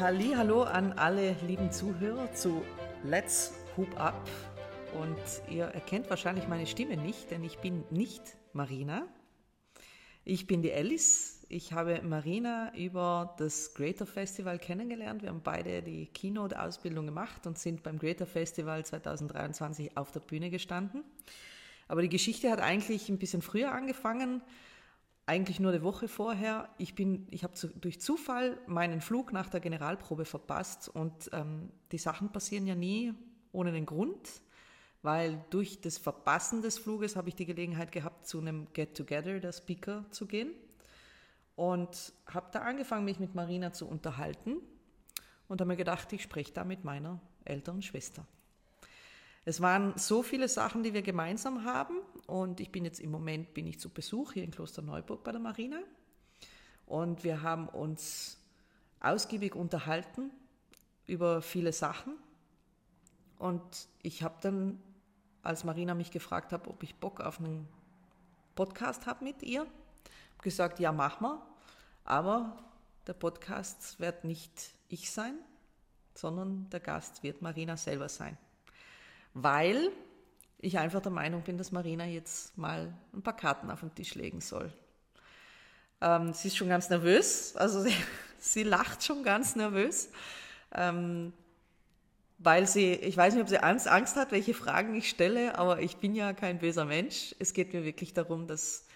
Halli, hallo an alle lieben Zuhörer zu Let's Hoop Up. Und ihr erkennt wahrscheinlich meine Stimme nicht, denn ich bin nicht Marina. Ich bin die Alice. Ich habe Marina über das Greater Festival kennengelernt. Wir haben beide die Keynote-Ausbildung gemacht und sind beim Greater Festival 2023 auf der Bühne gestanden. Aber die Geschichte hat eigentlich ein bisschen früher angefangen eigentlich nur eine Woche vorher. Ich, ich habe zu, durch Zufall meinen Flug nach der Generalprobe verpasst und ähm, die Sachen passieren ja nie ohne einen Grund, weil durch das Verpassen des Fluges habe ich die Gelegenheit gehabt, zu einem Get-Together der Speaker zu gehen und habe da angefangen, mich mit Marina zu unterhalten und habe mir gedacht, ich spreche da mit meiner älteren Schwester. Es waren so viele Sachen, die wir gemeinsam haben und ich bin jetzt im Moment bin ich zu Besuch hier in Klosterneuburg bei der Marina. Und wir haben uns ausgiebig unterhalten über viele Sachen. Und ich habe dann, als Marina mich gefragt hat, ob ich Bock auf einen Podcast habe mit ihr, gesagt, ja, mach mal, aber der Podcast wird nicht ich sein, sondern der Gast wird Marina selber sein. Weil ich einfach der Meinung bin, dass Marina jetzt mal ein paar Karten auf den Tisch legen soll. Ähm, sie ist schon ganz nervös, also sie, sie lacht schon ganz nervös, ähm, weil sie, ich weiß nicht, ob sie Angst, Angst hat, welche Fragen ich stelle, aber ich bin ja kein böser Mensch. Es geht mir wirklich darum, dass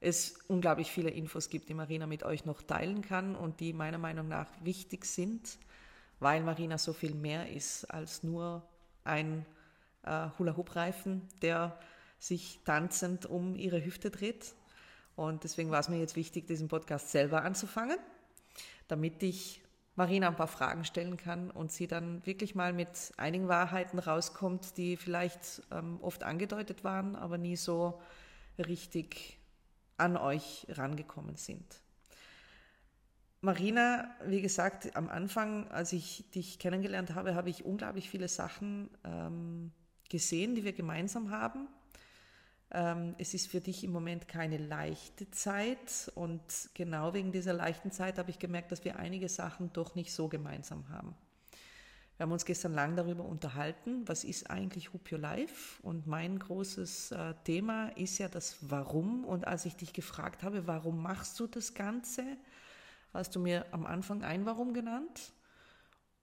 es unglaublich viele Infos gibt, die Marina mit euch noch teilen kann und die meiner Meinung nach wichtig sind, weil Marina so viel mehr ist als nur ein äh, Hula-Hoop-Reifen, der sich tanzend um ihre Hüfte dreht. Und deswegen war es mir jetzt wichtig, diesen Podcast selber anzufangen, damit ich Marina ein paar Fragen stellen kann und sie dann wirklich mal mit einigen Wahrheiten rauskommt, die vielleicht ähm, oft angedeutet waren, aber nie so richtig an euch rangekommen sind. Marina, wie gesagt, am Anfang, als ich dich kennengelernt habe, habe ich unglaublich viele Sachen ähm, gesehen, die wir gemeinsam haben. Ähm, es ist für dich im Moment keine leichte Zeit und genau wegen dieser leichten Zeit habe ich gemerkt, dass wir einige Sachen doch nicht so gemeinsam haben. Wir haben uns gestern lang darüber unterhalten, was ist eigentlich Hoop Your Life? Und mein großes äh, Thema ist ja das Warum. Und als ich dich gefragt habe, warum machst du das Ganze, hast du mir am Anfang ein Warum genannt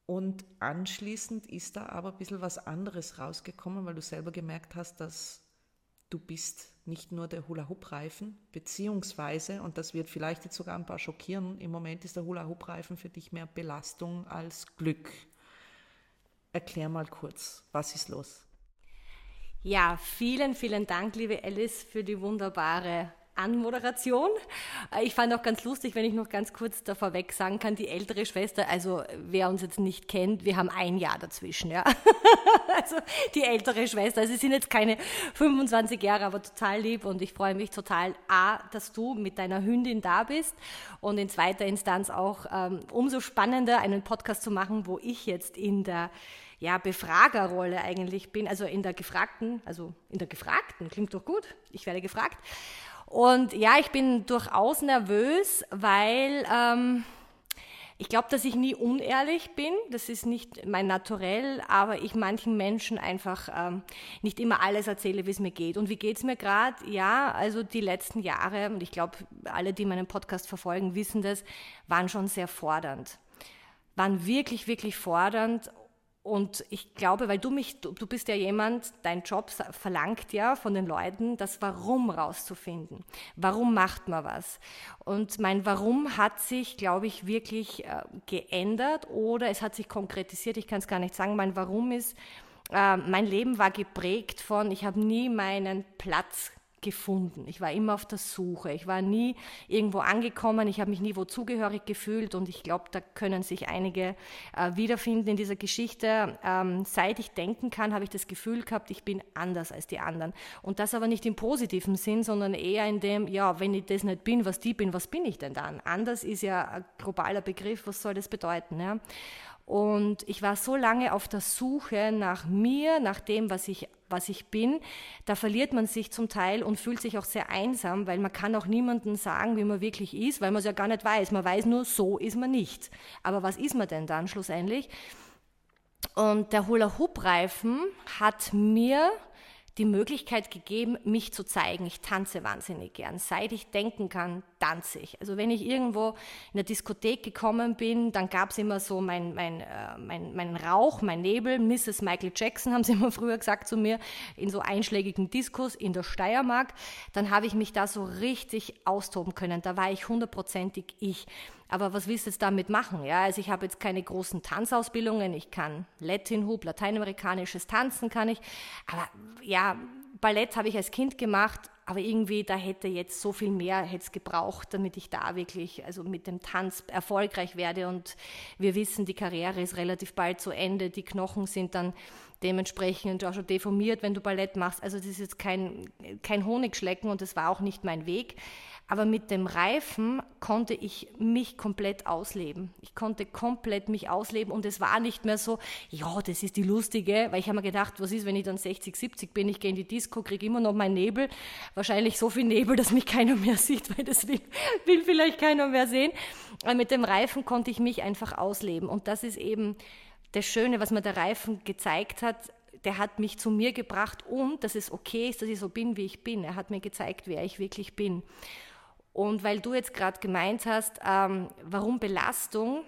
und anschließend ist da aber ein bisschen was anderes rausgekommen, weil du selber gemerkt hast, dass du bist nicht nur der Hula-Hoop-Reifen, beziehungsweise, und das wird vielleicht jetzt sogar ein paar schockieren, im Moment ist der Hula-Hoop-Reifen für dich mehr Belastung als Glück. Erklär mal kurz, was ist los? Ja, vielen, vielen Dank, liebe Alice, für die wunderbare Anmoderation. Äh, ich fand auch ganz lustig, wenn ich noch ganz kurz da vorweg sagen kann, die ältere Schwester, also wer uns jetzt nicht kennt, wir haben ein Jahr dazwischen, ja. Also die ältere Schwester, also sie sind jetzt keine 25 Jahre, aber total lieb und ich freue mich total, A, dass du mit deiner Hündin da bist und in zweiter Instanz auch ähm, umso spannender, einen Podcast zu machen, wo ich jetzt in der ja, Befragerrolle eigentlich bin, also in der Gefragten, also in der Gefragten, klingt doch gut, ich werde gefragt. Und ja, ich bin durchaus nervös, weil ähm, ich glaube, dass ich nie unehrlich bin. Das ist nicht mein Naturell, aber ich manchen Menschen einfach ähm, nicht immer alles erzähle, wie es mir geht. Und wie geht es mir gerade? Ja, also die letzten Jahre, und ich glaube, alle, die meinen Podcast verfolgen, wissen das, waren schon sehr fordernd. Waren wirklich, wirklich fordernd und ich glaube, weil du mich, du, bist ja jemand, dein Job verlangt ja von den Leuten, das Warum rauszufinden. Warum macht man was? Und mein Warum hat sich, glaube ich, wirklich äh, geändert oder es hat sich konkretisiert. Ich kann es gar nicht sagen. Mein Warum ist, äh, mein Leben war geprägt von, ich habe nie meinen Platz gefunden. Ich war immer auf der Suche. Ich war nie irgendwo angekommen. Ich habe mich nie wo zugehörig gefühlt. Und ich glaube, da können sich einige äh, wiederfinden in dieser Geschichte. Ähm, seit ich denken kann, habe ich das Gefühl gehabt, ich bin anders als die anderen. Und das aber nicht im positiven Sinn, sondern eher in dem, ja, wenn ich das nicht bin, was die bin, was bin ich denn dann? Anders ist ja ein globaler Begriff. Was soll das bedeuten? Ja? Und ich war so lange auf der Suche nach mir, nach dem, was ich, was ich bin. Da verliert man sich zum Teil und fühlt sich auch sehr einsam, weil man kann auch niemandem sagen, wie man wirklich ist, weil man es ja gar nicht weiß. Man weiß nur, so ist man nicht. Aber was ist man denn dann schlussendlich? Und der Hula-Hoop-Reifen hat mir die Möglichkeit gegeben, mich zu zeigen. Ich tanze wahnsinnig gern. Seit ich denken kann, tanze ich. Also wenn ich irgendwo in der Diskothek gekommen bin, dann gab es immer so mein, mein, äh, mein, mein Rauch, mein Nebel. Mrs. Michael Jackson haben sie immer früher gesagt zu mir, in so einschlägigen Diskos in der Steiermark. Dann habe ich mich da so richtig austoben können. Da war ich hundertprozentig ich. Aber was willst du jetzt damit machen? Ja, also ich habe jetzt keine großen Tanzausbildungen. Ich kann Latin Hoop, lateinamerikanisches Tanzen kann ich. Aber ja, Ballett habe ich als Kind gemacht, aber irgendwie da hätte jetzt so viel mehr hätte gebraucht, damit ich da wirklich also mit dem Tanz erfolgreich werde und wir wissen, die Karriere ist relativ bald zu Ende, die Knochen sind dann dementsprechend auch schon deformiert, wenn du Ballett machst. Also das ist jetzt kein, kein Honigschlecken und das war auch nicht mein Weg. Aber mit dem Reifen konnte ich mich komplett ausleben. Ich konnte komplett mich ausleben und es war nicht mehr so, ja, das ist die lustige, weil ich habe mir gedacht, was ist, wenn ich dann 60, 70 bin, ich gehe in die Disco, kriege immer noch meinen Nebel, wahrscheinlich so viel Nebel, dass mich keiner mehr sieht, weil das will, will vielleicht keiner mehr sehen. Aber mit dem Reifen konnte ich mich einfach ausleben und das ist eben das Schöne, was mir der Reifen gezeigt hat, der hat mich zu mir gebracht und dass es okay ist, dass ich so bin, wie ich bin. Er hat mir gezeigt, wer ich wirklich bin. Und weil du jetzt gerade gemeint hast, ähm, warum Belastung?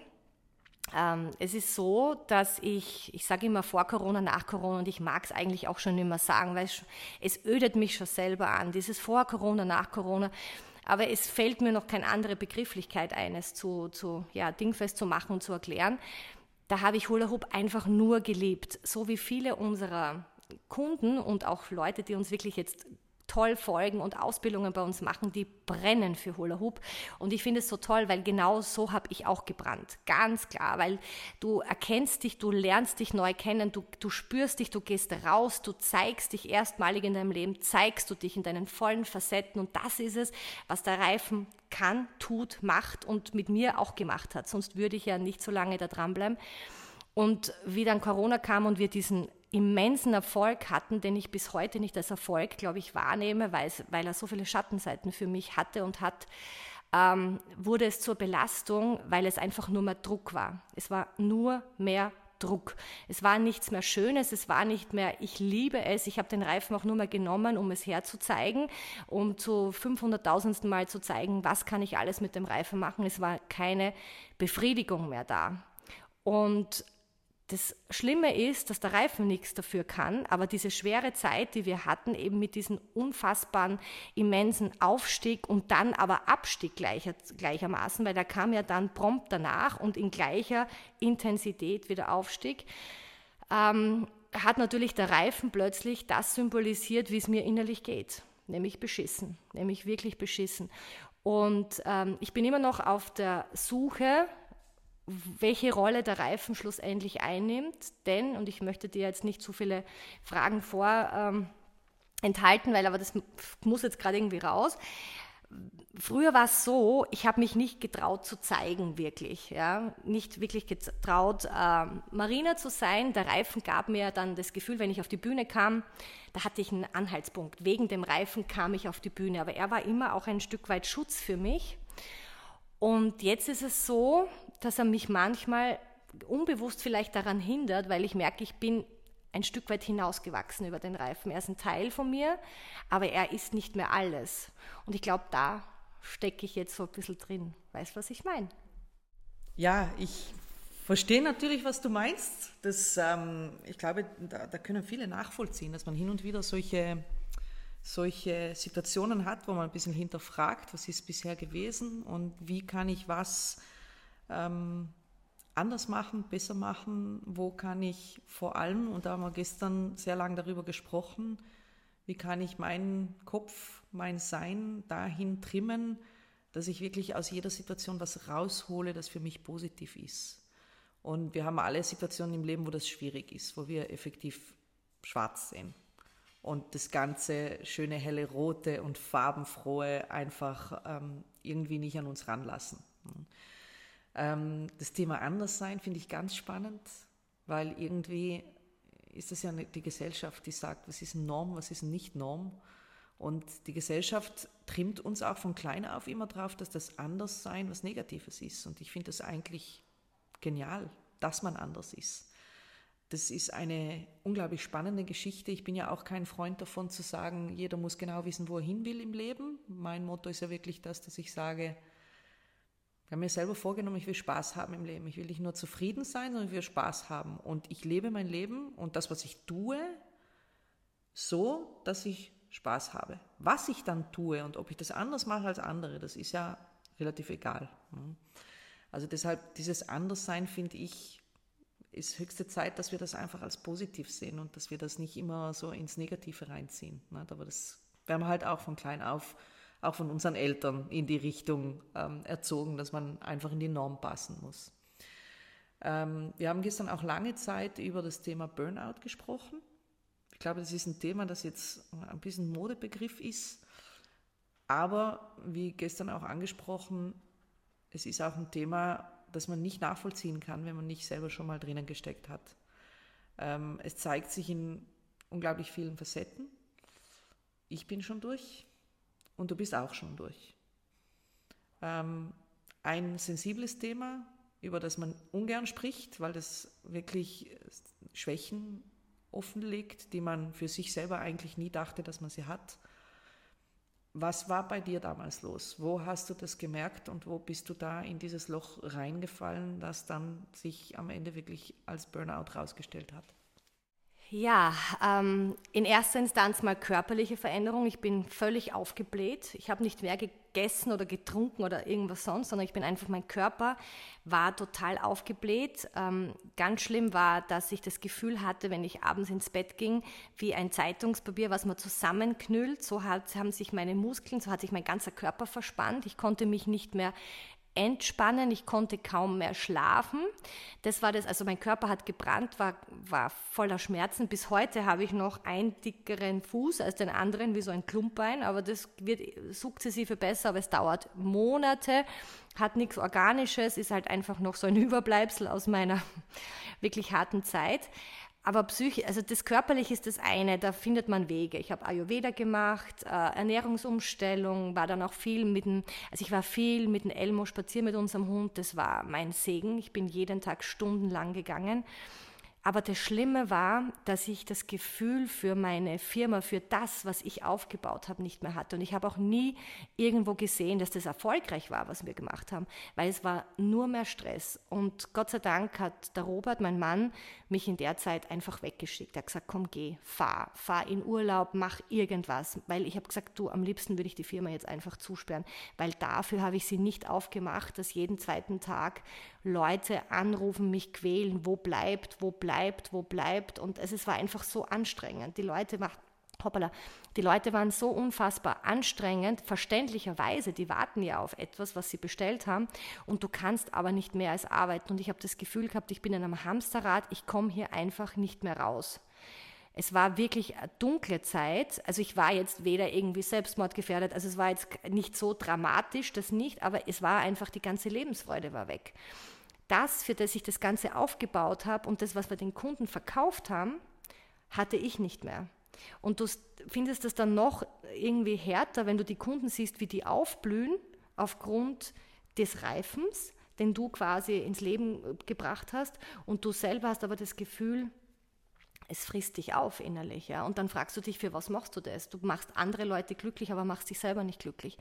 Ähm, es ist so, dass ich, ich sage immer vor Corona, nach Corona und ich mag es eigentlich auch schon immer sagen, weil es, ödet mich schon selber an, dieses vor Corona, nach Corona. Aber es fällt mir noch keine andere Begrifflichkeit ein, es zu, zu ja, dingfest zu machen und zu erklären. Da habe ich Hula Hoop einfach nur geliebt, so wie viele unserer Kunden und auch Leute, die uns wirklich jetzt toll folgen und Ausbildungen bei uns machen, die brennen für Hula Hoop. Und ich finde es so toll, weil genau so habe ich auch gebrannt. Ganz klar, weil du erkennst dich, du lernst dich neu kennen, du, du spürst dich, du gehst raus, du zeigst dich erstmalig in deinem Leben, zeigst du dich in deinen vollen Facetten. Und das ist es, was der Reifen kann, tut, macht und mit mir auch gemacht hat. Sonst würde ich ja nicht so lange da dranbleiben. Und wie dann Corona kam und wir diesen immensen Erfolg hatten, den ich bis heute nicht als Erfolg, glaube ich, wahrnehme, weil, weil er so viele Schattenseiten für mich hatte und hat, ähm, wurde es zur Belastung, weil es einfach nur mehr Druck war. Es war nur mehr Druck. Es war nichts mehr Schönes, es war nicht mehr, ich liebe es, ich habe den Reifen auch nur mehr genommen, um es herzuzeigen, um zu 500.000. Mal zu zeigen, was kann ich alles mit dem Reifen machen. Es war keine Befriedigung mehr da. Und das Schlimme ist, dass der Reifen nichts dafür kann, aber diese schwere Zeit, die wir hatten, eben mit diesem unfassbaren, immensen Aufstieg und dann aber Abstieg gleicher, gleichermaßen, weil der kam ja dann prompt danach und in gleicher Intensität wieder Aufstieg, ähm, hat natürlich der Reifen plötzlich das symbolisiert, wie es mir innerlich geht, nämlich beschissen, nämlich wirklich beschissen. Und ähm, ich bin immer noch auf der Suche welche Rolle der Reifen schlussendlich einnimmt. Denn, und ich möchte dir jetzt nicht zu viele Fragen vor ähm, weil aber das muss jetzt gerade irgendwie raus. Früher war es so, ich habe mich nicht getraut zu zeigen, wirklich. Ja? Nicht wirklich getraut, äh, Marina zu sein. Der Reifen gab mir dann das Gefühl, wenn ich auf die Bühne kam, da hatte ich einen Anhaltspunkt. Wegen dem Reifen kam ich auf die Bühne. Aber er war immer auch ein Stück weit Schutz für mich. Und jetzt ist es so, dass er mich manchmal unbewusst vielleicht daran hindert, weil ich merke, ich bin ein Stück weit hinausgewachsen über den Reifen. Er ist ein Teil von mir, aber er ist nicht mehr alles. Und ich glaube, da stecke ich jetzt so ein bisschen drin. Weißt du, was ich meine? Ja, ich verstehe natürlich, was du meinst. Das, ähm, ich glaube, da, da, können viele nachvollziehen, dass man hin und wieder solche solche Situationen hat, wo man ein bisschen hinterfragt, was ist bisher gewesen und wie kann ich was ähm, anders machen, besser machen, wo kann ich vor allem, und da haben wir gestern sehr lange darüber gesprochen, wie kann ich meinen Kopf, mein Sein dahin trimmen, dass ich wirklich aus jeder Situation was raushole, das für mich positiv ist. Und wir haben alle Situationen im Leben, wo das schwierig ist, wo wir effektiv schwarz sehen und das ganze schöne helle rote und farbenfrohe einfach ähm, irgendwie nicht an uns ranlassen. Ähm, das Thema Anderssein finde ich ganz spannend, weil irgendwie ist das ja die Gesellschaft, die sagt, was ist Norm, was ist nicht Norm. Und die Gesellschaft trimmt uns auch von klein auf immer drauf, dass das Anderssein was Negatives ist. Und ich finde das eigentlich genial, dass man anders ist. Das ist eine unglaublich spannende Geschichte. Ich bin ja auch kein Freund davon zu sagen, jeder muss genau wissen, wo er hin will im Leben. Mein Motto ist ja wirklich das, dass ich sage, ich habe mir selber vorgenommen, ich will Spaß haben im Leben. Ich will nicht nur zufrieden sein, sondern ich will Spaß haben. Und ich lebe mein Leben und das, was ich tue, so, dass ich Spaß habe. Was ich dann tue und ob ich das anders mache als andere, das ist ja relativ egal. Also deshalb, dieses Anderssein, finde ich, ist höchste Zeit, dass wir das einfach als positiv sehen und dass wir das nicht immer so ins Negative reinziehen. Aber das werden wir halt auch von klein auf, auch von unseren Eltern in die Richtung ähm, erzogen, dass man einfach in die Norm passen muss. Ähm, wir haben gestern auch lange Zeit über das Thema Burnout gesprochen. Ich glaube, das ist ein Thema, das jetzt ein bisschen Modebegriff ist. Aber wie gestern auch angesprochen, es ist auch ein Thema, das man nicht nachvollziehen kann, wenn man nicht selber schon mal drinnen gesteckt hat. Ähm, es zeigt sich in unglaublich vielen Facetten. Ich bin schon durch und du bist auch schon durch. Ähm, ein sensibles Thema, über das man ungern spricht, weil das wirklich Schwächen offenlegt, die man für sich selber eigentlich nie dachte, dass man sie hat. Was war bei dir damals los? Wo hast du das gemerkt und wo bist du da in dieses Loch reingefallen, das dann sich am Ende wirklich als Burnout rausgestellt hat? Ja, ähm, in erster Instanz mal körperliche Veränderung. Ich bin völlig aufgebläht. Ich habe nicht mehr gegessen oder getrunken oder irgendwas sonst, sondern ich bin einfach, mein Körper war total aufgebläht. Ähm, ganz schlimm war, dass ich das Gefühl hatte, wenn ich abends ins Bett ging, wie ein Zeitungspapier, was man zusammenknüllt. So hat, haben sich meine Muskeln, so hat sich mein ganzer Körper verspannt. Ich konnte mich nicht mehr entspannen, ich konnte kaum mehr schlafen. Das war das, also mein Körper hat gebrannt, war, war voller Schmerzen. Bis heute habe ich noch einen dickeren Fuß als den anderen, wie so ein Klumpbein, aber das wird sukzessive besser, aber es dauert Monate, hat nichts Organisches, ist halt einfach noch so ein Überbleibsel aus meiner wirklich harten Zeit. Aber Psyche, also das Körperliche ist das eine, da findet man Wege. Ich habe Ayurveda gemacht, äh, Ernährungsumstellung, war dann auch viel mit dem, also ich war viel mit dem Elmo spazieren mit unserem Hund, das war mein Segen. Ich bin jeden Tag stundenlang gegangen. Aber das Schlimme war, dass ich das Gefühl für meine Firma, für das, was ich aufgebaut habe, nicht mehr hatte. Und ich habe auch nie irgendwo gesehen, dass das erfolgreich war, was wir gemacht haben, weil es war nur mehr Stress. Und Gott sei Dank hat der Robert, mein Mann, mich in der Zeit einfach weggeschickt. Er hat gesagt, komm, geh, fahr, fahr in Urlaub, mach irgendwas. Weil ich habe gesagt, du, am liebsten würde ich die Firma jetzt einfach zusperren, weil dafür habe ich sie nicht aufgemacht, dass jeden zweiten Tag Leute anrufen, mich quälen, wo bleibt, wo bleibt, wo bleibt. Und es war einfach so anstrengend. Die Leute machten Hoppala, die Leute waren so unfassbar anstrengend, verständlicherweise, die warten ja auf etwas, was sie bestellt haben und du kannst aber nicht mehr als arbeiten. Und ich habe das Gefühl gehabt, ich bin in einem Hamsterrad, ich komme hier einfach nicht mehr raus. Es war wirklich eine dunkle Zeit. Also ich war jetzt weder irgendwie selbstmordgefährdet, also es war jetzt nicht so dramatisch, das nicht, aber es war einfach, die ganze Lebensfreude war weg. Das, für das ich das Ganze aufgebaut habe und das, was wir den Kunden verkauft haben, hatte ich nicht mehr. Und du findest es dann noch irgendwie härter, wenn du die Kunden siehst, wie die aufblühen aufgrund des Reifens, den du quasi ins Leben gebracht hast. Und du selber hast aber das Gefühl, es frisst dich auf innerlich. Ja? Und dann fragst du dich, für was machst du das? Du machst andere Leute glücklich, aber machst dich selber nicht glücklich.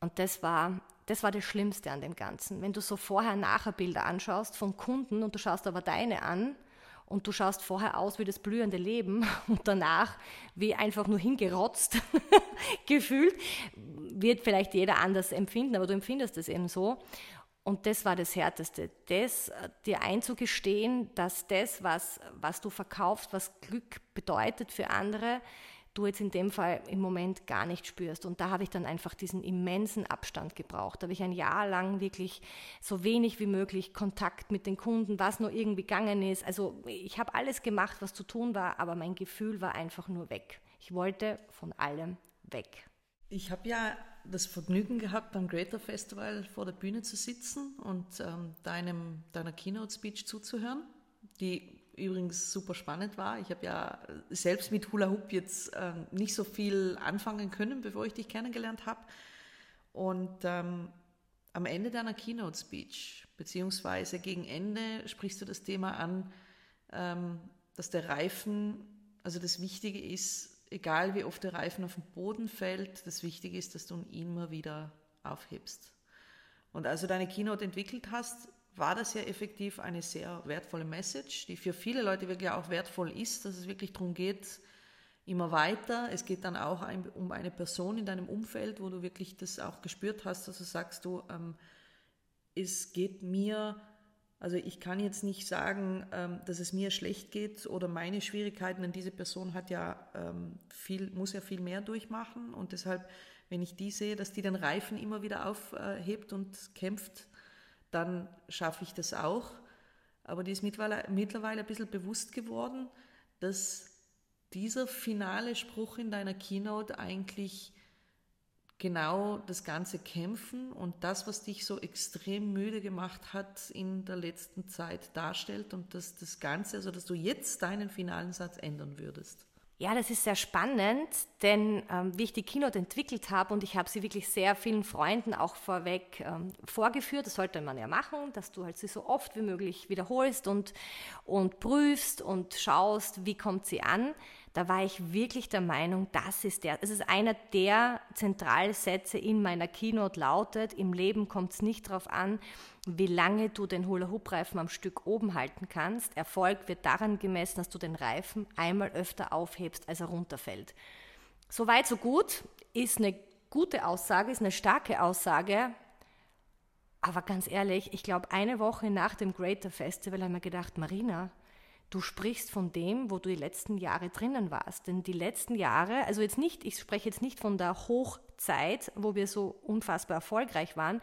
Und das war, das war das Schlimmste an dem Ganzen. Wenn du so Vorher-Nachher-Bilder anschaust von Kunden und du schaust aber deine an und du schaust vorher aus wie das blühende Leben und danach wie einfach nur hingerotzt gefühlt, wird vielleicht jeder anders empfinden, aber du empfindest es eben so. Und das war das Härteste, das äh, dir einzugestehen, dass das, was, was du verkaufst, was Glück bedeutet für andere, du jetzt in dem Fall im Moment gar nicht spürst. Und da habe ich dann einfach diesen immensen Abstand gebraucht. Da habe ich ein Jahr lang wirklich so wenig wie möglich Kontakt mit den Kunden, was nur irgendwie gegangen ist. Also ich habe alles gemacht, was zu tun war, aber mein Gefühl war einfach nur weg. Ich wollte von allem weg. Ich habe ja das Vergnügen gehabt, beim Greater Festival vor der Bühne zu sitzen und ähm, deinem, deiner Keynote-Speech zuzuhören, die übrigens super spannend war. Ich habe ja selbst mit Hula Hoop jetzt ähm, nicht so viel anfangen können, bevor ich dich kennengelernt habe. Und ähm, am Ende deiner Keynote-Speech, beziehungsweise gegen Ende, sprichst du das Thema an, ähm, dass der Reifen, also das Wichtige ist, egal wie oft der Reifen auf den Boden fällt, das Wichtige ist, dass du ihn immer wieder aufhebst. Und als du deine Keynote entwickelt hast, war das ja effektiv eine sehr wertvolle Message, die für viele Leute wirklich auch wertvoll ist, dass es wirklich darum geht, immer weiter. Es geht dann auch um eine Person in deinem Umfeld, wo du wirklich das auch gespürt hast, dass du sagst, du, ähm, es geht mir also ich kann jetzt nicht sagen, ähm, dass es mir schlecht geht oder meine Schwierigkeiten, denn diese Person hat ja ähm, viel, muss ja viel mehr durchmachen und deshalb, wenn ich die sehe, dass die den Reifen immer wieder aufhebt und kämpft, dann schaffe ich das auch. Aber die ist mittlerweile, mittlerweile ein bisschen bewusst geworden, dass dieser finale Spruch in deiner Keynote eigentlich genau das ganze Kämpfen und das, was dich so extrem müde gemacht hat in der letzten Zeit darstellt und dass das Ganze, also dass du jetzt deinen finalen Satz ändern würdest. Ja, das ist sehr spannend, denn ähm, wie ich die Keynote entwickelt habe und ich habe sie wirklich sehr vielen Freunden auch vorweg ähm, vorgeführt, das sollte man ja machen, dass du halt sie so oft wie möglich wiederholst und, und prüfst und schaust, wie kommt sie an da war ich wirklich der Meinung, das ist der, es ist einer der Zentralsätze in meiner Keynote lautet, im Leben kommt es nicht darauf an, wie lange du den Hula-Hoop-Reifen am Stück oben halten kannst. Erfolg wird daran gemessen, dass du den Reifen einmal öfter aufhebst, als er runterfällt. So weit, so gut, ist eine gute Aussage, ist eine starke Aussage. Aber ganz ehrlich, ich glaube, eine Woche nach dem Greater Festival haben wir gedacht, Marina, du sprichst von dem, wo du die letzten Jahre drinnen warst. Denn die letzten Jahre, also jetzt nicht, ich spreche jetzt nicht von der Hochzeit, wo wir so unfassbar erfolgreich waren,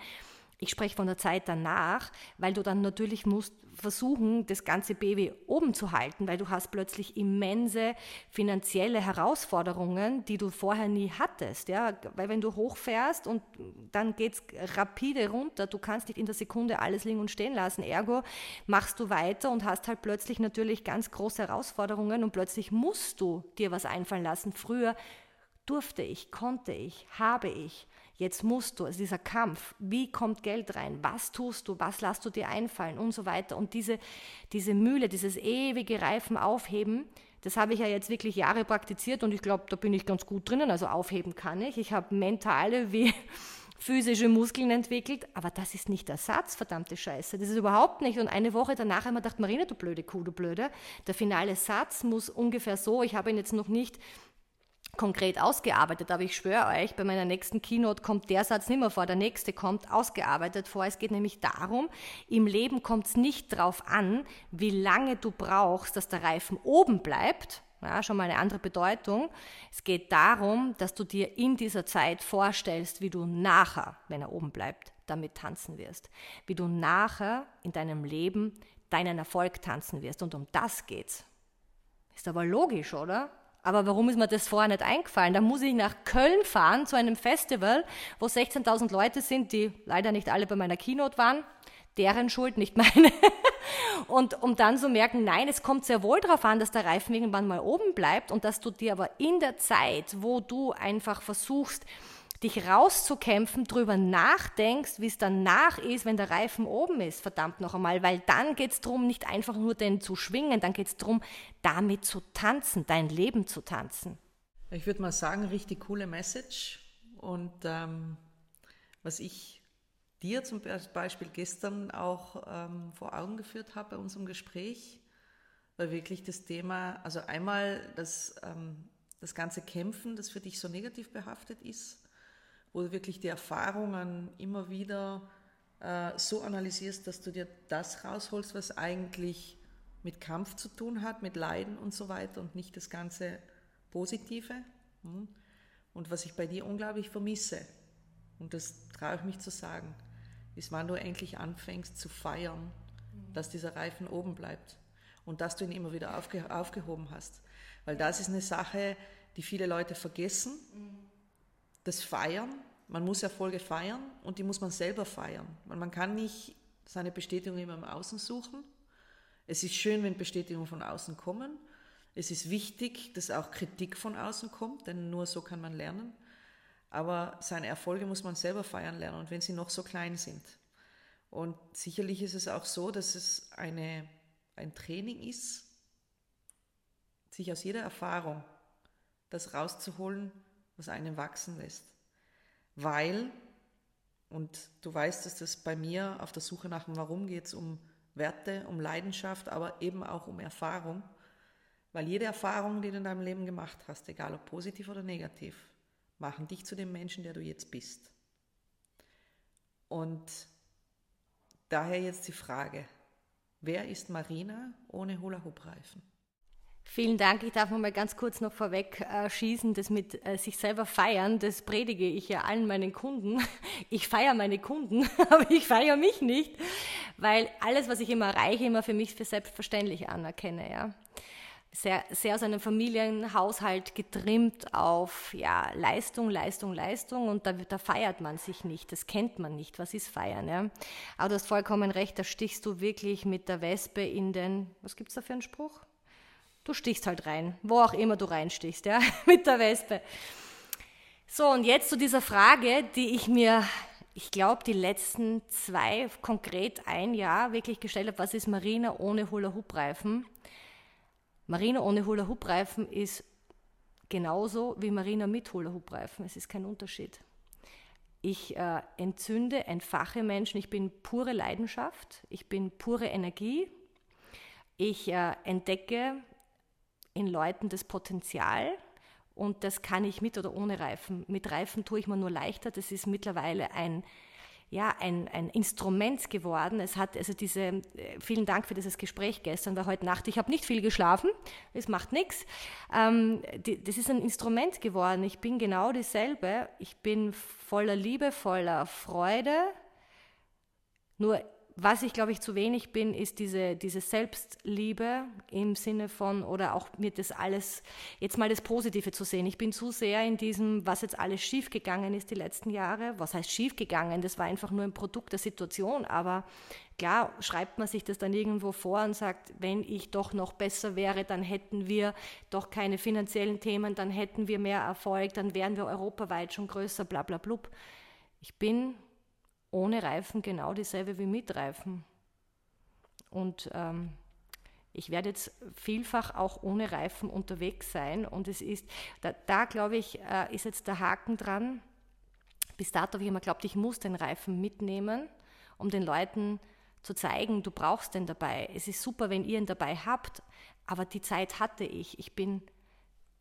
ich spreche von der Zeit danach, weil du dann natürlich musst versuchen, das ganze Baby oben zu halten, weil du hast plötzlich immense finanzielle Herausforderungen, die du vorher nie hattest. Ja? Weil wenn du hochfährst und dann geht es rapide runter, du kannst nicht in der Sekunde alles liegen und stehen lassen. Ergo machst du weiter und hast halt plötzlich natürlich ganz große Herausforderungen und plötzlich musst du dir was einfallen lassen. Früher durfte ich, konnte ich, habe ich. Jetzt musst du, also dieser Kampf, wie kommt Geld rein, was tust du, was lässt du dir einfallen und so weiter. Und diese, diese Mühle, dieses ewige Reifen aufheben, das habe ich ja jetzt wirklich Jahre praktiziert und ich glaube, da bin ich ganz gut drinnen. Also aufheben kann ich. Ich habe mentale wie physische Muskeln entwickelt, aber das ist nicht der Satz, verdammte Scheiße. Das ist überhaupt nicht. Und eine Woche danach haben wir gedacht, Marina, du blöde Kuh, du blöde. Der finale Satz muss ungefähr so, ich habe ihn jetzt noch nicht konkret ausgearbeitet, aber ich schwöre euch, bei meiner nächsten Keynote kommt der Satz nicht mehr vor, der nächste kommt ausgearbeitet vor. Es geht nämlich darum, im Leben kommt es nicht darauf an, wie lange du brauchst, dass der Reifen oben bleibt, ja, schon mal eine andere Bedeutung. Es geht darum, dass du dir in dieser Zeit vorstellst, wie du nachher, wenn er oben bleibt, damit tanzen wirst. Wie du nachher in deinem Leben deinen Erfolg tanzen wirst. Und um das geht's. Ist aber logisch, oder? Aber warum ist mir das vorher nicht eingefallen? Da muss ich nach Köln fahren zu einem Festival, wo 16.000 Leute sind, die leider nicht alle bei meiner Keynote waren. Deren Schuld, nicht meine. Und um dann zu so merken, nein, es kommt sehr wohl darauf an, dass der Reifen irgendwann mal oben bleibt und dass du dir aber in der Zeit, wo du einfach versuchst, dich rauszukämpfen, drüber nachdenkst, wie es danach ist, wenn der Reifen oben ist, verdammt noch einmal, weil dann geht es darum, nicht einfach nur den zu schwingen, dann geht es darum, damit zu tanzen, dein Leben zu tanzen. Ich würde mal sagen, richtig coole Message. Und ähm, was ich dir zum Beispiel gestern auch ähm, vor Augen geführt habe bei unserem Gespräch, war wirklich das Thema, also einmal das, ähm, das ganze Kämpfen, das für dich so negativ behaftet ist, wo du wirklich die Erfahrungen immer wieder äh, so analysierst, dass du dir das rausholst, was eigentlich mit Kampf zu tun hat, mit Leiden und so weiter und nicht das ganze Positive. Hm? Und was ich bei dir unglaublich vermisse, und das traue ich mich zu sagen, ist, wann du endlich anfängst zu feiern, mhm. dass dieser Reifen oben bleibt und dass du ihn immer wieder aufge aufgehoben hast. Weil das ist eine Sache, die viele Leute vergessen. Mhm das Feiern, man muss Erfolge feiern und die muss man selber feiern. Man kann nicht seine Bestätigung immer im Außen suchen. Es ist schön, wenn Bestätigungen von außen kommen. Es ist wichtig, dass auch Kritik von außen kommt, denn nur so kann man lernen. Aber seine Erfolge muss man selber feiern lernen und wenn sie noch so klein sind. Und sicherlich ist es auch so, dass es eine, ein Training ist, sich aus jeder Erfahrung das rauszuholen, was einen wachsen lässt. Weil, und du weißt, dass das bei mir auf der Suche nach dem Warum geht es um Werte, um Leidenschaft, aber eben auch um Erfahrung. Weil jede Erfahrung, die du in deinem Leben gemacht hast, egal ob positiv oder negativ, machen dich zu dem Menschen, der du jetzt bist. Und daher jetzt die Frage, wer ist Marina ohne Hula-Hoop-Reifen? Vielen Dank. Ich darf noch mal ganz kurz noch vorweg äh, schießen, das mit äh, sich selber feiern, das predige ich ja allen meinen Kunden. Ich feiere meine Kunden, aber ich feiere mich nicht, weil alles, was ich immer erreiche, immer für mich für selbstverständlich anerkenne. Ja. Sehr, sehr aus einem Familienhaushalt getrimmt auf ja, Leistung, Leistung, Leistung und da, da feiert man sich nicht, das kennt man nicht. Was ist Feiern? Ja? Aber du hast vollkommen recht, da stichst du wirklich mit der Wespe in den, was gibt es da für einen Spruch? Du stichst halt rein, wo auch immer du reinstichst, ja, mit der Wespe. So, und jetzt zu dieser Frage, die ich mir, ich glaube, die letzten zwei, konkret ein Jahr wirklich gestellt habe, was ist Marina ohne Hula-Hoop-Reifen? Marina ohne Hula-Hoop-Reifen ist genauso wie Marina mit Hula-Hoop-Reifen. Es ist kein Unterschied. Ich äh, entzünde, entfache Menschen. Ich bin pure Leidenschaft. Ich bin pure Energie. Ich äh, entdecke in Leuten das Potenzial und das kann ich mit oder ohne Reifen. Mit Reifen tue ich mir nur leichter. Das ist mittlerweile ein, ja, ein, ein Instrument geworden. Es hat also diese, äh, vielen Dank für dieses Gespräch gestern, weil heute Nacht, ich habe nicht viel geschlafen, es macht nichts. Ähm, das ist ein Instrument geworden. Ich bin genau dieselbe. Ich bin voller Liebe, voller Freude. Nur was ich, glaube ich, zu wenig bin, ist diese, diese Selbstliebe im Sinne von, oder auch mir das alles, jetzt mal das Positive zu sehen. Ich bin zu sehr in diesem, was jetzt alles schiefgegangen ist die letzten Jahre. Was heißt schiefgegangen? Das war einfach nur ein Produkt der Situation. Aber klar, schreibt man sich das dann irgendwo vor und sagt, wenn ich doch noch besser wäre, dann hätten wir doch keine finanziellen Themen, dann hätten wir mehr Erfolg, dann wären wir europaweit schon größer, bla bla blub. Ich bin ohne Reifen genau dieselbe wie mit Reifen. Und ähm, ich werde jetzt vielfach auch ohne Reifen unterwegs sein. Und es ist, da, da glaube ich, äh, ist jetzt der Haken dran. Bis dato habe ich immer geglaubt, ich muss den Reifen mitnehmen, um den Leuten zu zeigen, du brauchst den dabei. Es ist super, wenn ihr ihn dabei habt, aber die Zeit hatte ich. Ich bin,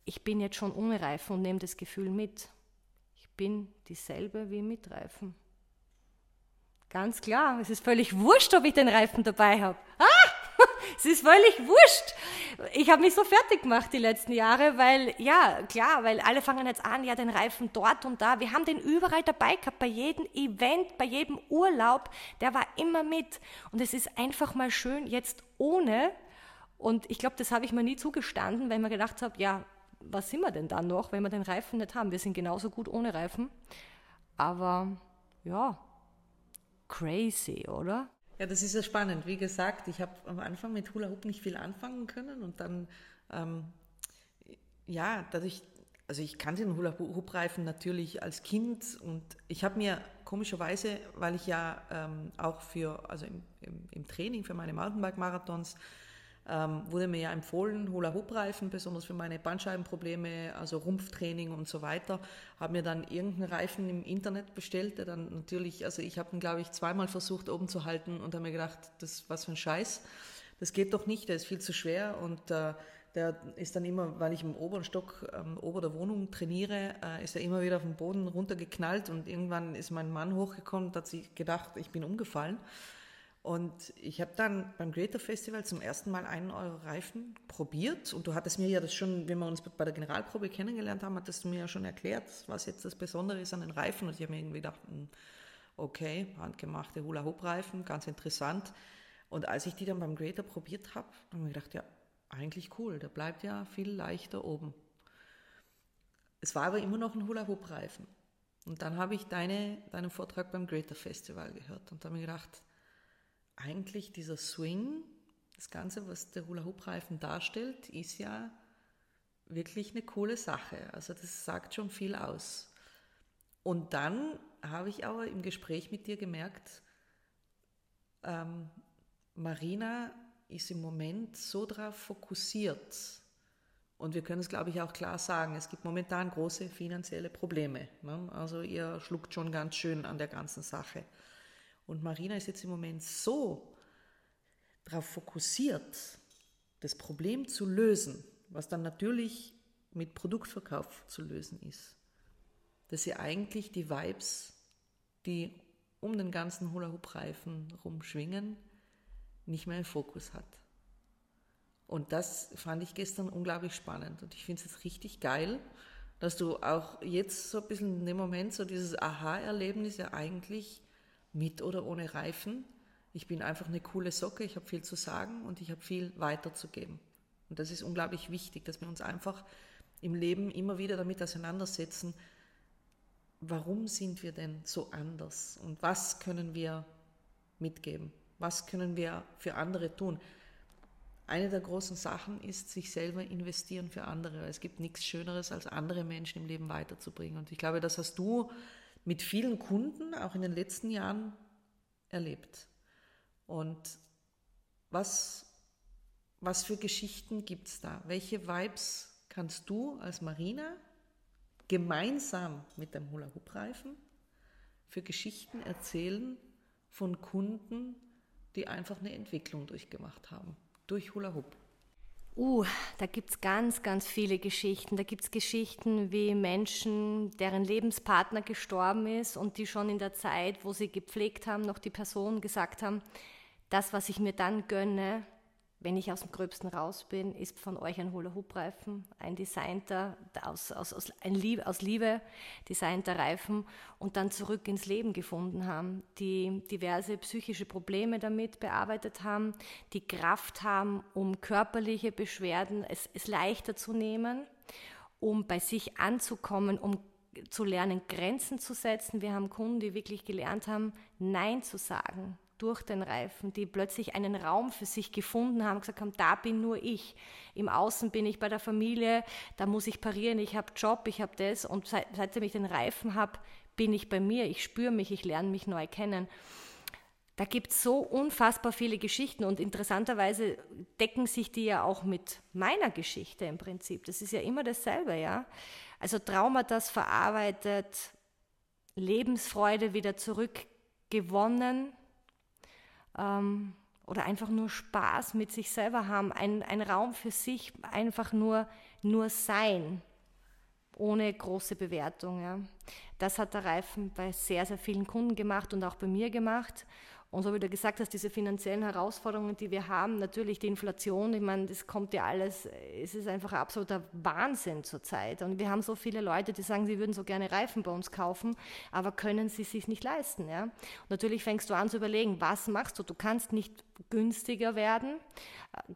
ich bin jetzt schon ohne Reifen und nehme das Gefühl mit. Ich bin dieselbe wie mit Reifen. Ganz klar, es ist völlig wurscht, ob ich den Reifen dabei habe. Ah, es ist völlig wurscht. Ich habe mich so fertig gemacht die letzten Jahre, weil, ja, klar, weil alle fangen jetzt an, ja, den Reifen dort und da. Wir haben den überall dabei gehabt, bei jedem Event, bei jedem Urlaub, der war immer mit. Und es ist einfach mal schön, jetzt ohne. Und ich glaube, das habe ich mir nie zugestanden, weil ich mir gedacht habe, ja, was sind wir denn dann noch, wenn wir den Reifen nicht haben? Wir sind genauso gut ohne Reifen. Aber ja, crazy, oder? Ja, das ist ja spannend. Wie gesagt, ich habe am Anfang mit Hula Hoop nicht viel anfangen können und dann, ähm, ja, dadurch, also ich kannte den Hula Hoop Reifen natürlich als Kind und ich habe mir komischerweise, weil ich ja ähm, auch für, also im, im, im Training für meine Mountainbike-Marathons ähm, wurde mir ja empfohlen, Hula-Hoop-Reifen, besonders für meine Bandscheibenprobleme, also Rumpftraining und so weiter. Habe mir dann irgendeinen Reifen im Internet bestellt, der dann natürlich, also ich habe ihn, glaube ich, zweimal versucht oben zu halten und habe mir gedacht, das was für ein Scheiß. Das geht doch nicht, der ist viel zu schwer und äh, der ist dann immer, weil ich im oberen Stock, ähm, ober der Wohnung trainiere, äh, ist er immer wieder auf den Boden runtergeknallt und irgendwann ist mein Mann hochgekommen und hat sich gedacht, ich bin umgefallen. Und ich habe dann beim Creator Festival zum ersten Mal einen eurer Reifen probiert. Und du hattest mir ja das schon, wenn wir uns bei der Generalprobe kennengelernt haben, hattest du mir ja schon erklärt, was jetzt das Besondere ist an den Reifen. Und ich habe mir irgendwie gedacht, hm, okay, handgemachte Hula-Hoop-Reifen, ganz interessant. Und als ich die dann beim Creator probiert habe, habe ich mir gedacht, ja, eigentlich cool, der bleibt ja viel leichter oben. Es war aber immer noch ein Hula-Hoop-Reifen. Und dann habe ich deine, deinen Vortrag beim Greater Festival gehört und habe mir gedacht, eigentlich dieser Swing, das Ganze, was der Hula-Hoop-Reifen darstellt, ist ja wirklich eine coole Sache. Also das sagt schon viel aus. Und dann habe ich aber im Gespräch mit dir gemerkt, ähm, Marina ist im Moment so darauf fokussiert, und wir können es, glaube ich, auch klar sagen, es gibt momentan große finanzielle Probleme. Ne? Also ihr schluckt schon ganz schön an der ganzen Sache. Und Marina ist jetzt im Moment so darauf fokussiert, das Problem zu lösen, was dann natürlich mit Produktverkauf zu lösen ist, dass sie eigentlich die Vibes, die um den ganzen Hula-Hoop-Reifen rumschwingen, nicht mehr im Fokus hat. Und das fand ich gestern unglaublich spannend. Und ich finde es jetzt richtig geil, dass du auch jetzt so ein bisschen in dem Moment so dieses Aha-Erlebnis ja eigentlich mit oder ohne Reifen. Ich bin einfach eine coole Socke, ich habe viel zu sagen und ich habe viel weiterzugeben. Und das ist unglaublich wichtig, dass wir uns einfach im Leben immer wieder damit auseinandersetzen, warum sind wir denn so anders und was können wir mitgeben, was können wir für andere tun eine der großen Sachen ist, sich selber investieren für andere. Es gibt nichts Schöneres, als andere Menschen im Leben weiterzubringen. Und ich glaube, das hast du mit vielen Kunden auch in den letzten Jahren erlebt. Und was, was für Geschichten gibt es da? Welche Vibes kannst du als Marina gemeinsam mit dem Hula-Hoop-Reifen für Geschichten erzählen von Kunden, die einfach eine Entwicklung durchgemacht haben? durch Hula Hoop? Uh, da gibt es ganz, ganz viele Geschichten. Da gibt es Geschichten wie Menschen, deren Lebenspartner gestorben ist und die schon in der Zeit, wo sie gepflegt haben, noch die Person gesagt haben, das, was ich mir dann gönne, wenn ich aus dem Gröbsten raus bin, ist von euch ein Hula-Hoop-Reifen, ein designter, aus, aus, aus, ein Liebe, aus Liebe designter Reifen und dann zurück ins Leben gefunden haben, die diverse psychische Probleme damit bearbeitet haben, die Kraft haben, um körperliche Beschwerden es, es leichter zu nehmen, um bei sich anzukommen, um zu lernen, Grenzen zu setzen. Wir haben Kunden, die wirklich gelernt haben, Nein zu sagen, durch den Reifen, die plötzlich einen Raum für sich gefunden haben, gesagt haben, da bin nur ich. Im Außen bin ich bei der Familie, da muss ich parieren, ich habe Job, ich habe das. Und seit, seitdem ich den Reifen habe, bin ich bei mir, ich spüre mich, ich lerne mich neu kennen. Da gibt es so unfassbar viele Geschichten und interessanterweise decken sich die ja auch mit meiner Geschichte im Prinzip. Das ist ja immer dasselbe, ja. Also Traumata verarbeitet, Lebensfreude wieder zurückgewonnen, ähm, oder einfach nur Spaß mit sich selber haben, ein, ein Raum für sich, einfach nur, nur sein, ohne große Bewertung. Ja. Das hat der Reifen bei sehr, sehr vielen Kunden gemacht und auch bei mir gemacht. Und so wie du gesagt hast, diese finanziellen Herausforderungen, die wir haben, natürlich die Inflation, ich meine, das kommt ja alles, es ist einfach ein absoluter Wahnsinn zurzeit. Und wir haben so viele Leute, die sagen, sie würden so gerne Reifen bei uns kaufen, aber können sie sich nicht leisten. Ja? Und natürlich fängst du an zu überlegen, was machst du? Du kannst nicht günstiger werden,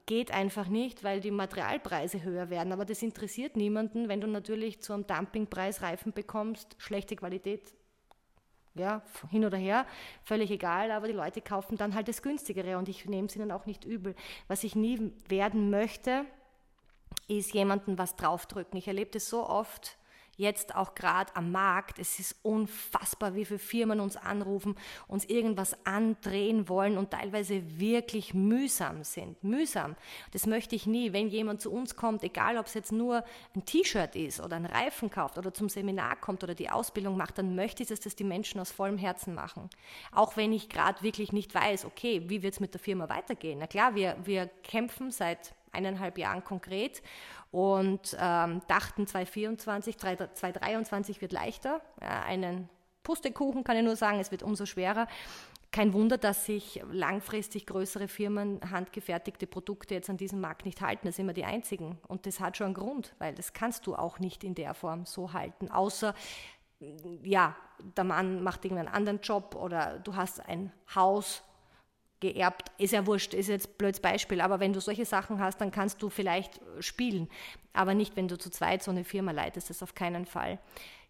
geht einfach nicht, weil die Materialpreise höher werden. Aber das interessiert niemanden, wenn du natürlich zu einem Dumpingpreis Reifen bekommst, schlechte Qualität ja, hin oder her, völlig egal, aber die Leute kaufen dann halt das günstigere und ich nehme es ihnen auch nicht übel. Was ich nie werden möchte, ist jemanden was draufdrücken. Ich erlebe das so oft, jetzt auch gerade am Markt. Es ist unfassbar, wie viele Firmen uns anrufen, uns irgendwas andrehen wollen und teilweise wirklich mühsam sind. Mühsam. Das möchte ich nie. Wenn jemand zu uns kommt, egal ob es jetzt nur ein T-Shirt ist oder ein Reifen kauft oder zum Seminar kommt oder die Ausbildung macht, dann möchte ich, dass das die Menschen aus vollem Herzen machen. Auch wenn ich gerade wirklich nicht weiß, okay, wie wird es mit der Firma weitergehen? Na klar, wir, wir kämpfen seit eineinhalb Jahren konkret und ähm, dachten 2024, 2023 wird leichter. Ja, einen Pustekuchen kann ich nur sagen, es wird umso schwerer. Kein Wunder, dass sich langfristig größere Firmen handgefertigte Produkte jetzt an diesem Markt nicht halten. Das sind wir die einzigen. Und das hat schon einen Grund, weil das kannst du auch nicht in der Form so halten. Außer, ja, der Mann macht irgendeinen anderen Job oder du hast ein Haus geerbt. Ist ja wurscht, ist jetzt ein blödes Beispiel, aber wenn du solche Sachen hast, dann kannst du vielleicht spielen, aber nicht, wenn du zu zweit so eine Firma leitest, das auf keinen Fall.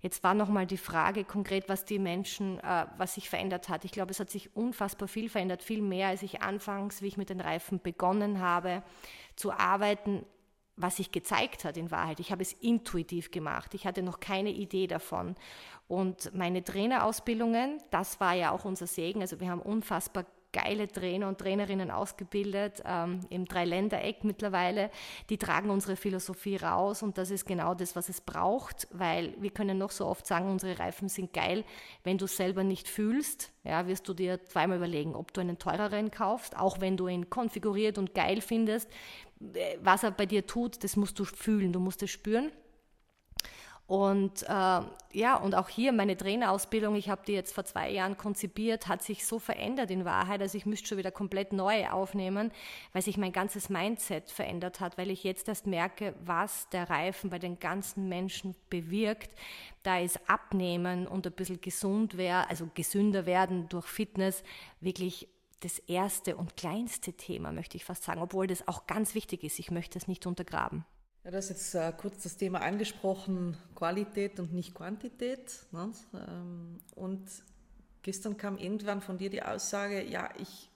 Jetzt war nochmal die Frage konkret, was die Menschen, äh, was sich verändert hat. Ich glaube, es hat sich unfassbar viel verändert, viel mehr, als ich anfangs, wie ich mit den Reifen begonnen habe, zu arbeiten, was sich gezeigt hat in Wahrheit. Ich habe es intuitiv gemacht. Ich hatte noch keine Idee davon. Und meine Trainerausbildungen, das war ja auch unser Segen. Also wir haben unfassbar geile Trainer und Trainerinnen ausgebildet ähm, im Dreiländereck mittlerweile. Die tragen unsere Philosophie raus und das ist genau das, was es braucht, weil wir können noch so oft sagen, unsere Reifen sind geil. Wenn du selber nicht fühlst, ja, wirst du dir zweimal überlegen, ob du einen teureren kaufst, auch wenn du ihn konfiguriert und geil findest. Äh, was er bei dir tut, das musst du fühlen, du musst es spüren. Und äh, ja, und auch hier meine Trainerausbildung, ich habe die jetzt vor zwei Jahren konzipiert, hat sich so verändert in Wahrheit. Also ich müsste schon wieder komplett neu aufnehmen, weil sich mein ganzes Mindset verändert hat, weil ich jetzt erst merke, was der Reifen bei den ganzen Menschen bewirkt. Da ist Abnehmen und ein bisschen gesund wäre, also gesünder werden durch Fitness wirklich das erste und kleinste Thema, möchte ich fast sagen, obwohl das auch ganz wichtig ist. Ich möchte es nicht untergraben. Ja, du hast jetzt äh, kurz das Thema angesprochen, Qualität und nicht Quantität. Ne? Ähm, und gestern kam irgendwann von dir die Aussage, ja, ich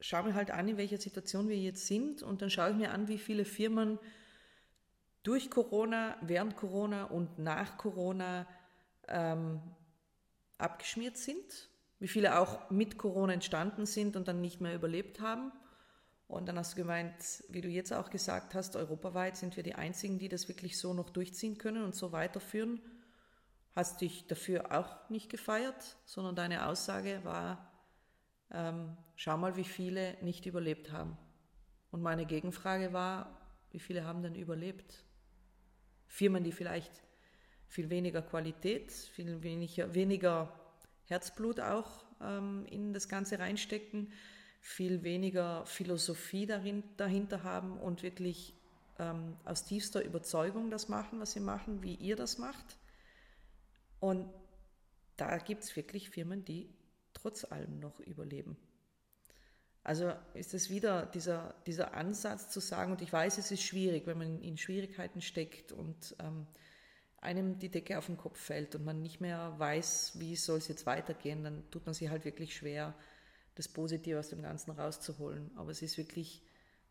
schaue mir halt an, in welcher Situation wir jetzt sind und dann schaue ich mir an, wie viele Firmen durch Corona, während Corona und nach Corona ähm, abgeschmiert sind, wie viele auch mit Corona entstanden sind und dann nicht mehr überlebt haben und dann hast du gemeint, wie du jetzt auch gesagt hast, europaweit sind wir die Einzigen, die das wirklich so noch durchziehen können und so weiterführen. Hast dich dafür auch nicht gefeiert, sondern deine Aussage war, ähm, schau mal, wie viele nicht überlebt haben. Und meine Gegenfrage war, wie viele haben denn überlebt? Firmen, die vielleicht viel weniger Qualität, viel weniger, weniger Herzblut auch ähm, in das Ganze reinstecken, viel weniger Philosophie darin, dahinter haben und wirklich ähm, aus tiefster Überzeugung das machen, was sie machen, wie ihr das macht. Und da gibt es wirklich Firmen, die trotz allem noch überleben. Also ist es wieder dieser, dieser Ansatz zu sagen, und ich weiß, es ist schwierig, wenn man in Schwierigkeiten steckt und ähm, einem die Decke auf den Kopf fällt und man nicht mehr weiß, wie soll es jetzt weitergehen, dann tut man sich halt wirklich schwer, das Positive aus dem Ganzen rauszuholen. Aber es ist wirklich,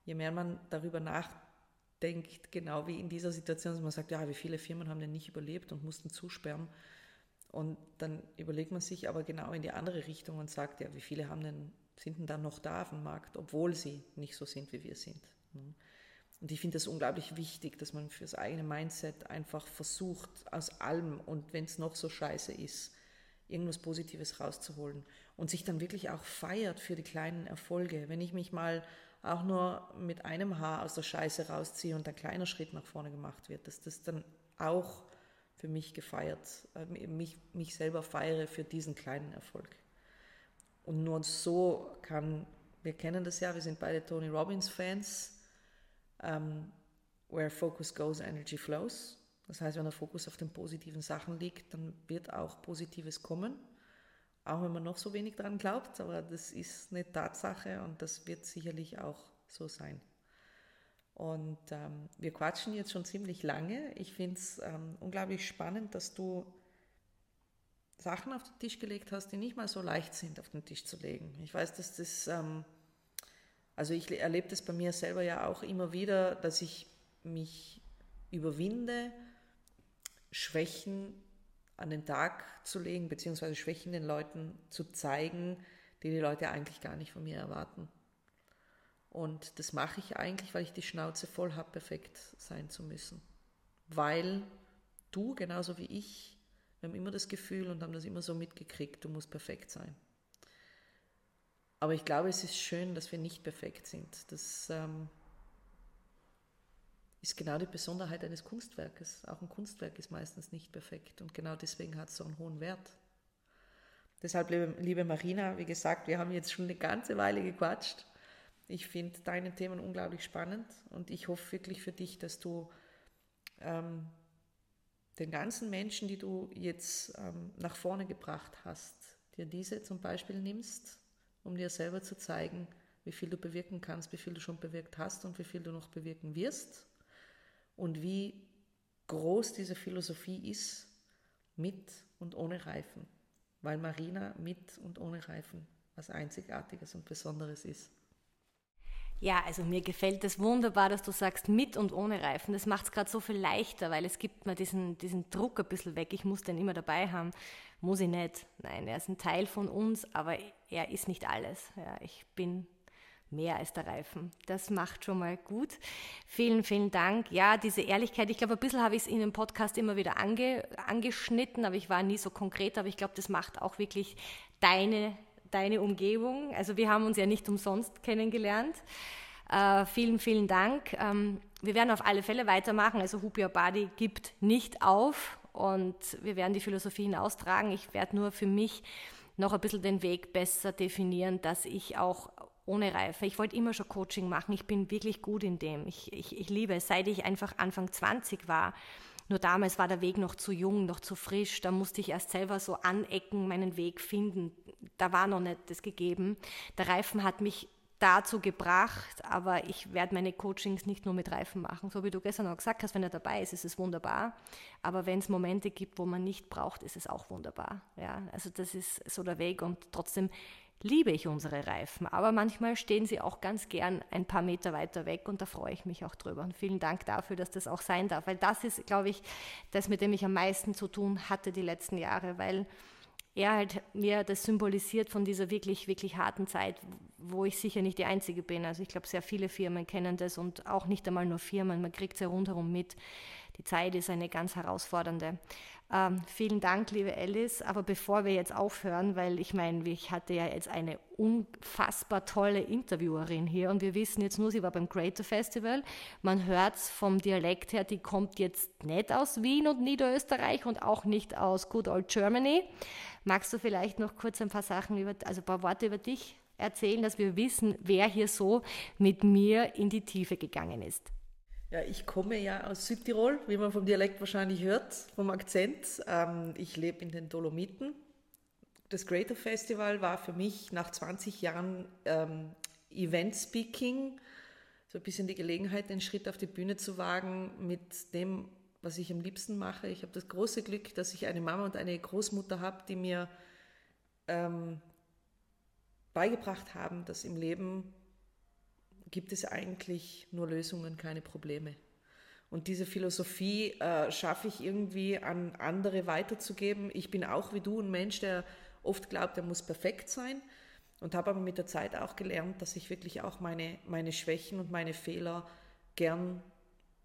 je mehr man darüber nachdenkt, genau wie in dieser Situation, dass man sagt, ja, wie viele Firmen haben denn nicht überlebt und mussten zusperren. Und dann überlegt man sich aber genau in die andere Richtung und sagt, ja, wie viele haben denn, sind denn dann noch da auf dem Markt, obwohl sie nicht so sind, wie wir sind. Und ich finde es unglaublich wichtig, dass man fürs eigene Mindset einfach versucht, aus allem und wenn es noch so scheiße ist, irgendwas Positives rauszuholen und sich dann wirklich auch feiert für die kleinen Erfolge. Wenn ich mich mal auch nur mit einem Haar aus der Scheiße rausziehe und ein kleiner Schritt nach vorne gemacht wird, dass das dann auch für mich gefeiert, äh, mich, mich selber feiere für diesen kleinen Erfolg. Und nur so kann, wir kennen das ja, wir sind beide Tony Robbins Fans, um, ähm, where focus goes, energy flows. Das heißt, wenn der Fokus auf den positiven Sachen liegt, dann wird auch Positives kommen. Auch wenn man noch so wenig daran glaubt, aber das ist eine Tatsache und das wird sicherlich auch so sein. Und ähm, wir quatschen jetzt schon ziemlich lange. Ich finde es ähm, unglaublich spannend, dass du Sachen auf den Tisch gelegt hast, die nicht mal so leicht sind, auf den Tisch zu legen. Ich weiß, dass das, ähm, also ich erlebe das bei mir selber ja auch immer wieder, dass ich mich überwinde, Schwächen an den Tag zu legen, beziehungsweise Schwächen den Leuten zu zeigen, die die Leute eigentlich gar nicht von mir erwarten. Und das mache ich eigentlich, weil ich die Schnauze voll habe, perfekt sein zu müssen. Weil du, genauso wie ich, wir haben immer das Gefühl und haben das immer so mitgekriegt, du musst perfekt sein. Aber ich glaube, es ist schön, dass wir nicht perfekt sind. Das ähm, ist genau die Besonderheit eines Kunstwerkes. Auch ein Kunstwerk ist meistens nicht perfekt und genau deswegen hat es so einen hohen Wert. Deshalb, liebe Marina, wie gesagt, wir haben jetzt schon eine ganze Weile gequatscht. Ich finde deine Themen unglaublich spannend und ich hoffe wirklich für dich, dass du ähm, den ganzen Menschen, die du jetzt ähm, nach vorne gebracht hast, dir diese zum Beispiel nimmst, um dir selber zu zeigen, wie viel du bewirken kannst, wie viel du schon bewirkt hast und wie viel du noch bewirken wirst und wie groß diese Philosophie ist mit und ohne Reifen, weil Marina mit und ohne Reifen was Einzigartiges und Besonderes ist. Ja, also mir gefällt es wunderbar, dass du sagst mit und ohne Reifen. Das macht es gerade so viel leichter, weil es gibt mir diesen, diesen Druck ein bisschen weg. Ich muss den immer dabei haben. Muss ich nicht. Nein, er ist ein Teil von uns, aber er ist nicht alles. Ja, ich bin mehr als der Reifen. Das macht schon mal gut. Vielen, vielen Dank. Ja, diese Ehrlichkeit, ich glaube, ein bisschen habe ich es in dem Podcast immer wieder ange, angeschnitten, aber ich war nie so konkret, aber ich glaube, das macht auch wirklich deine deine Umgebung. Also wir haben uns ja nicht umsonst kennengelernt. Äh, vielen, vielen Dank. Ähm, wir werden auf alle Fälle weitermachen. Also Hoop Your Body gibt nicht auf und wir werden die Philosophie hinaustragen. Ich werde nur für mich noch ein bisschen den Weg besser definieren, dass ich auch ohne Reife. Ich wollte immer schon Coaching machen. Ich bin wirklich gut in dem. Ich, ich, ich liebe es, seit ich einfach Anfang 20 war nur damals war der Weg noch zu jung, noch zu frisch. Da musste ich erst selber so anecken, meinen Weg finden. Da war noch nicht das gegeben. Der Reifen hat mich dazu gebracht, aber ich werde meine Coachings nicht nur mit Reifen machen. So wie du gestern auch gesagt hast, wenn er dabei ist, ist es wunderbar. Aber wenn es Momente gibt, wo man nicht braucht, ist es auch wunderbar. Ja, also das ist so der Weg und trotzdem liebe ich unsere Reifen. Aber manchmal stehen sie auch ganz gern ein paar Meter weiter weg und da freue ich mich auch drüber. Und vielen Dank dafür, dass das auch sein darf, weil das ist, glaube ich, das, mit dem ich am meisten zu tun hatte die letzten Jahre, weil er halt mir das symbolisiert von dieser wirklich, wirklich harten Zeit, wo ich sicher nicht die Einzige bin. Also ich glaube, sehr viele Firmen kennen das und auch nicht einmal nur Firmen, man kriegt es ja rundherum mit. Die Zeit ist eine ganz herausfordernde. Ähm, vielen Dank, liebe Alice. Aber bevor wir jetzt aufhören, weil ich meine, ich hatte ja jetzt eine unfassbar tolle Interviewerin hier und wir wissen jetzt nur, sie war beim Greater Festival. Man hört es vom Dialekt her, die kommt jetzt nicht aus Wien und Niederösterreich und auch nicht aus Good Old Germany. Magst du vielleicht noch kurz ein paar Sachen über, also ein paar Worte über dich erzählen, dass wir wissen, wer hier so mit mir in die Tiefe gegangen ist? Ja, ich komme ja aus Südtirol, wie man vom Dialekt wahrscheinlich hört, vom Akzent. Ähm, ich lebe in den Dolomiten. Das Greater Festival war für mich nach 20 Jahren ähm, Event Speaking so ein bisschen die Gelegenheit, den Schritt auf die Bühne zu wagen mit dem, was ich am liebsten mache. Ich habe das große Glück, dass ich eine Mama und eine Großmutter habe, die mir ähm, beigebracht haben, dass im Leben gibt es eigentlich nur Lösungen, keine Probleme. Und diese Philosophie äh, schaffe ich irgendwie an andere weiterzugeben. Ich bin auch wie du ein Mensch, der oft glaubt, er muss perfekt sein und habe aber mit der Zeit auch gelernt, dass ich wirklich auch meine, meine Schwächen und meine Fehler gern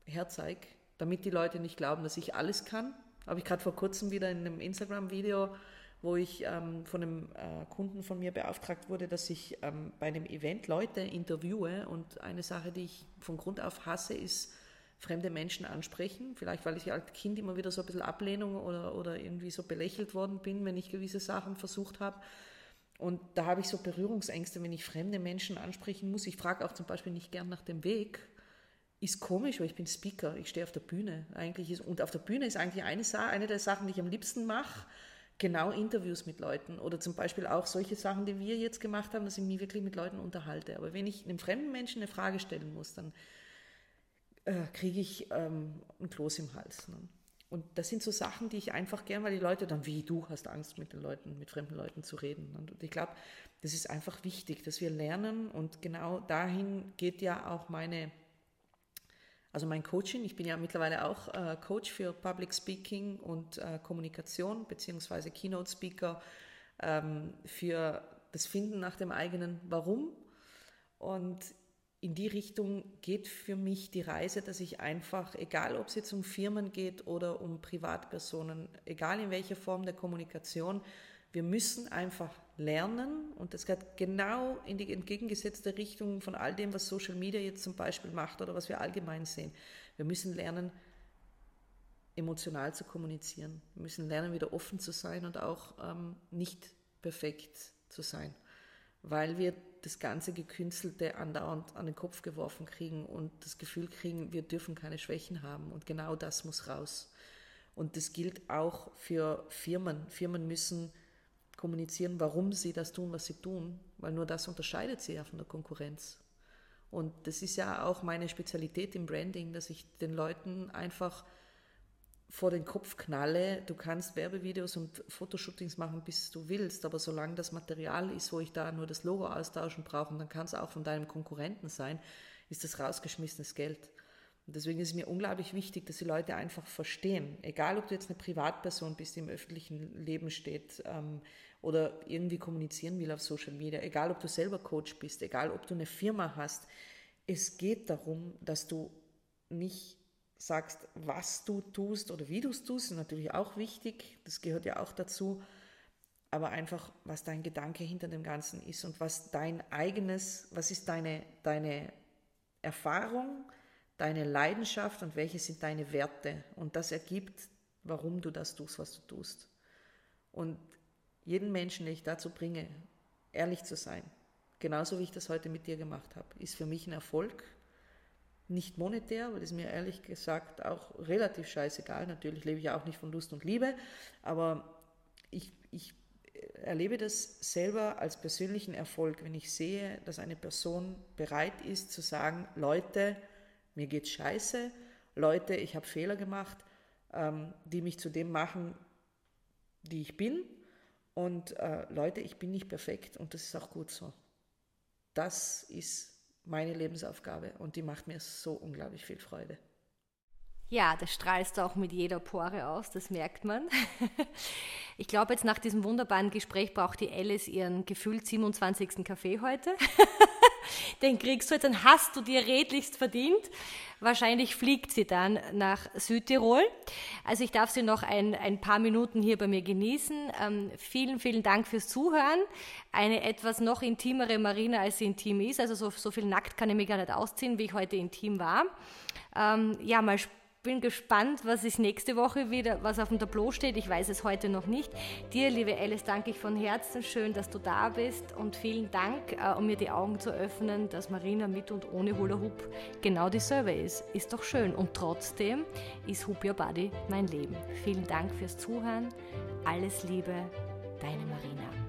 herzeige, damit die Leute nicht glauben, dass ich alles kann. Habe ich gerade vor kurzem wieder in einem Instagram-Video wo ich ähm, von einem äh, Kunden von mir beauftragt wurde, dass ich ähm, bei einem Event Leute interviewe. Und eine Sache, die ich von Grund auf hasse, ist fremde Menschen ansprechen. Vielleicht, weil ich als Kind immer wieder so ein bisschen Ablehnung oder, oder irgendwie so belächelt worden bin, wenn ich gewisse Sachen versucht habe. Und da habe ich so Berührungsängste, wenn ich fremde Menschen ansprechen muss. Ich frage auch zum Beispiel nicht gern nach dem Weg. Ist komisch, weil ich bin Speaker, ich stehe auf der Bühne. Eigentlich ist, und auf der Bühne ist eigentlich eine, eine der Sachen, die ich am liebsten mache genau Interviews mit Leuten oder zum Beispiel auch solche Sachen, die wir jetzt gemacht haben, dass ich mich wirklich mit Leuten unterhalte. Aber wenn ich einem fremden Menschen eine Frage stellen muss, dann äh, kriege ich ähm, ein Kloß im Hals. Ne? Und das sind so Sachen, die ich einfach gern, weil die Leute dann, wie du hast Angst, mit den Leuten, mit fremden Leuten zu reden. Und ich glaube, das ist einfach wichtig, dass wir lernen und genau dahin geht ja auch meine also mein Coaching, ich bin ja mittlerweile auch äh, Coach für Public Speaking und äh, Kommunikation beziehungsweise Keynote Speaker ähm, für das Finden nach dem eigenen Warum. Und in die Richtung geht für mich die Reise, dass ich einfach, egal ob es jetzt um Firmen geht oder um Privatpersonen, egal in welcher Form der Kommunikation, wir müssen einfach lernen und das geht genau in die entgegengesetzte Richtung von all dem, was Social Media jetzt zum Beispiel macht oder was wir allgemein sehen. Wir müssen lernen, emotional zu kommunizieren. Wir müssen lernen, wieder offen zu sein und auch ähm, nicht perfekt zu sein, weil wir das ganze Gekünstelte andauernd an den Kopf geworfen kriegen und das Gefühl kriegen, wir dürfen keine Schwächen haben und genau das muss raus. Und das gilt auch für Firmen. Firmen müssen kommunizieren, warum sie das tun, was sie tun. weil nur das unterscheidet sie ja von der Konkurrenz. Und das ist ja auch meine Spezialität im Branding, dass ich den Leuten einfach vor den Kopf knalle. Du kannst Werbevideos und Fotoshootings machen, bis du willst, aber solange das Material ist, wo ich da nur das Logo austauschen brauche, und dann kann es auch von deinem Konkurrenten sein, ist das rausgeschmissenes Geld. Und deswegen ist es mir unglaublich wichtig, dass die Leute einfach verstehen, egal ob du jetzt eine Privatperson bist, die im öffentlichen Leben steht ähm, oder irgendwie kommunizieren will auf Social Media, egal ob du selber Coach bist, egal ob du eine Firma hast, es geht darum, dass du nicht sagst, was du tust oder wie du es tust, ist natürlich auch wichtig, das gehört ja auch dazu, aber einfach, was dein Gedanke hinter dem Ganzen ist und was dein eigenes, was ist deine, deine Erfahrung, deine Leidenschaft und welche sind deine Werte. Und das ergibt, warum du das tust, was du tust. Und jeden Menschen, den ich dazu bringe, ehrlich zu sein, genauso wie ich das heute mit dir gemacht habe, ist für mich ein Erfolg. Nicht monetär, weil das mir ehrlich gesagt auch relativ scheißegal. Natürlich lebe ich auch nicht von Lust und Liebe, aber ich, ich erlebe das selber als persönlichen Erfolg, wenn ich sehe, dass eine Person bereit ist zu sagen, Leute, mir geht's scheiße, Leute, ich habe Fehler gemacht, ähm, die mich zu dem machen, die ich bin. Und äh, Leute, ich bin nicht perfekt und das ist auch gut so. Das ist meine Lebensaufgabe und die macht mir so unglaublich viel Freude. Ja, das strahlst du auch mit jeder Pore aus, das merkt man. Ich glaube, jetzt nach diesem wunderbaren Gespräch braucht die Alice ihren gefühlt 27. Kaffee heute. Den kriegst du jetzt, dann hast du dir redlichst verdient. Wahrscheinlich fliegt sie dann nach Südtirol. Also ich darf sie noch ein, ein paar Minuten hier bei mir genießen. Ähm, vielen, vielen Dank fürs Zuhören. Eine etwas noch intimere Marina, als sie intim ist. Also so, so viel nackt kann ich mir gar nicht ausziehen, wie ich heute intim war. Ähm, ja, mal bin gespannt, was ist nächste Woche wieder, was auf dem Tableau steht. Ich weiß es heute noch nicht. Dir, liebe Alice, danke ich von Herzen. Schön, dass du da bist und vielen Dank, äh, um mir die Augen zu öffnen, dass Marina mit und ohne Hula Hoop genau dieselbe ist. Ist doch schön. Und trotzdem ist Hoop Your Body mein Leben. Vielen Dank fürs Zuhören. Alles Liebe, deine Marina.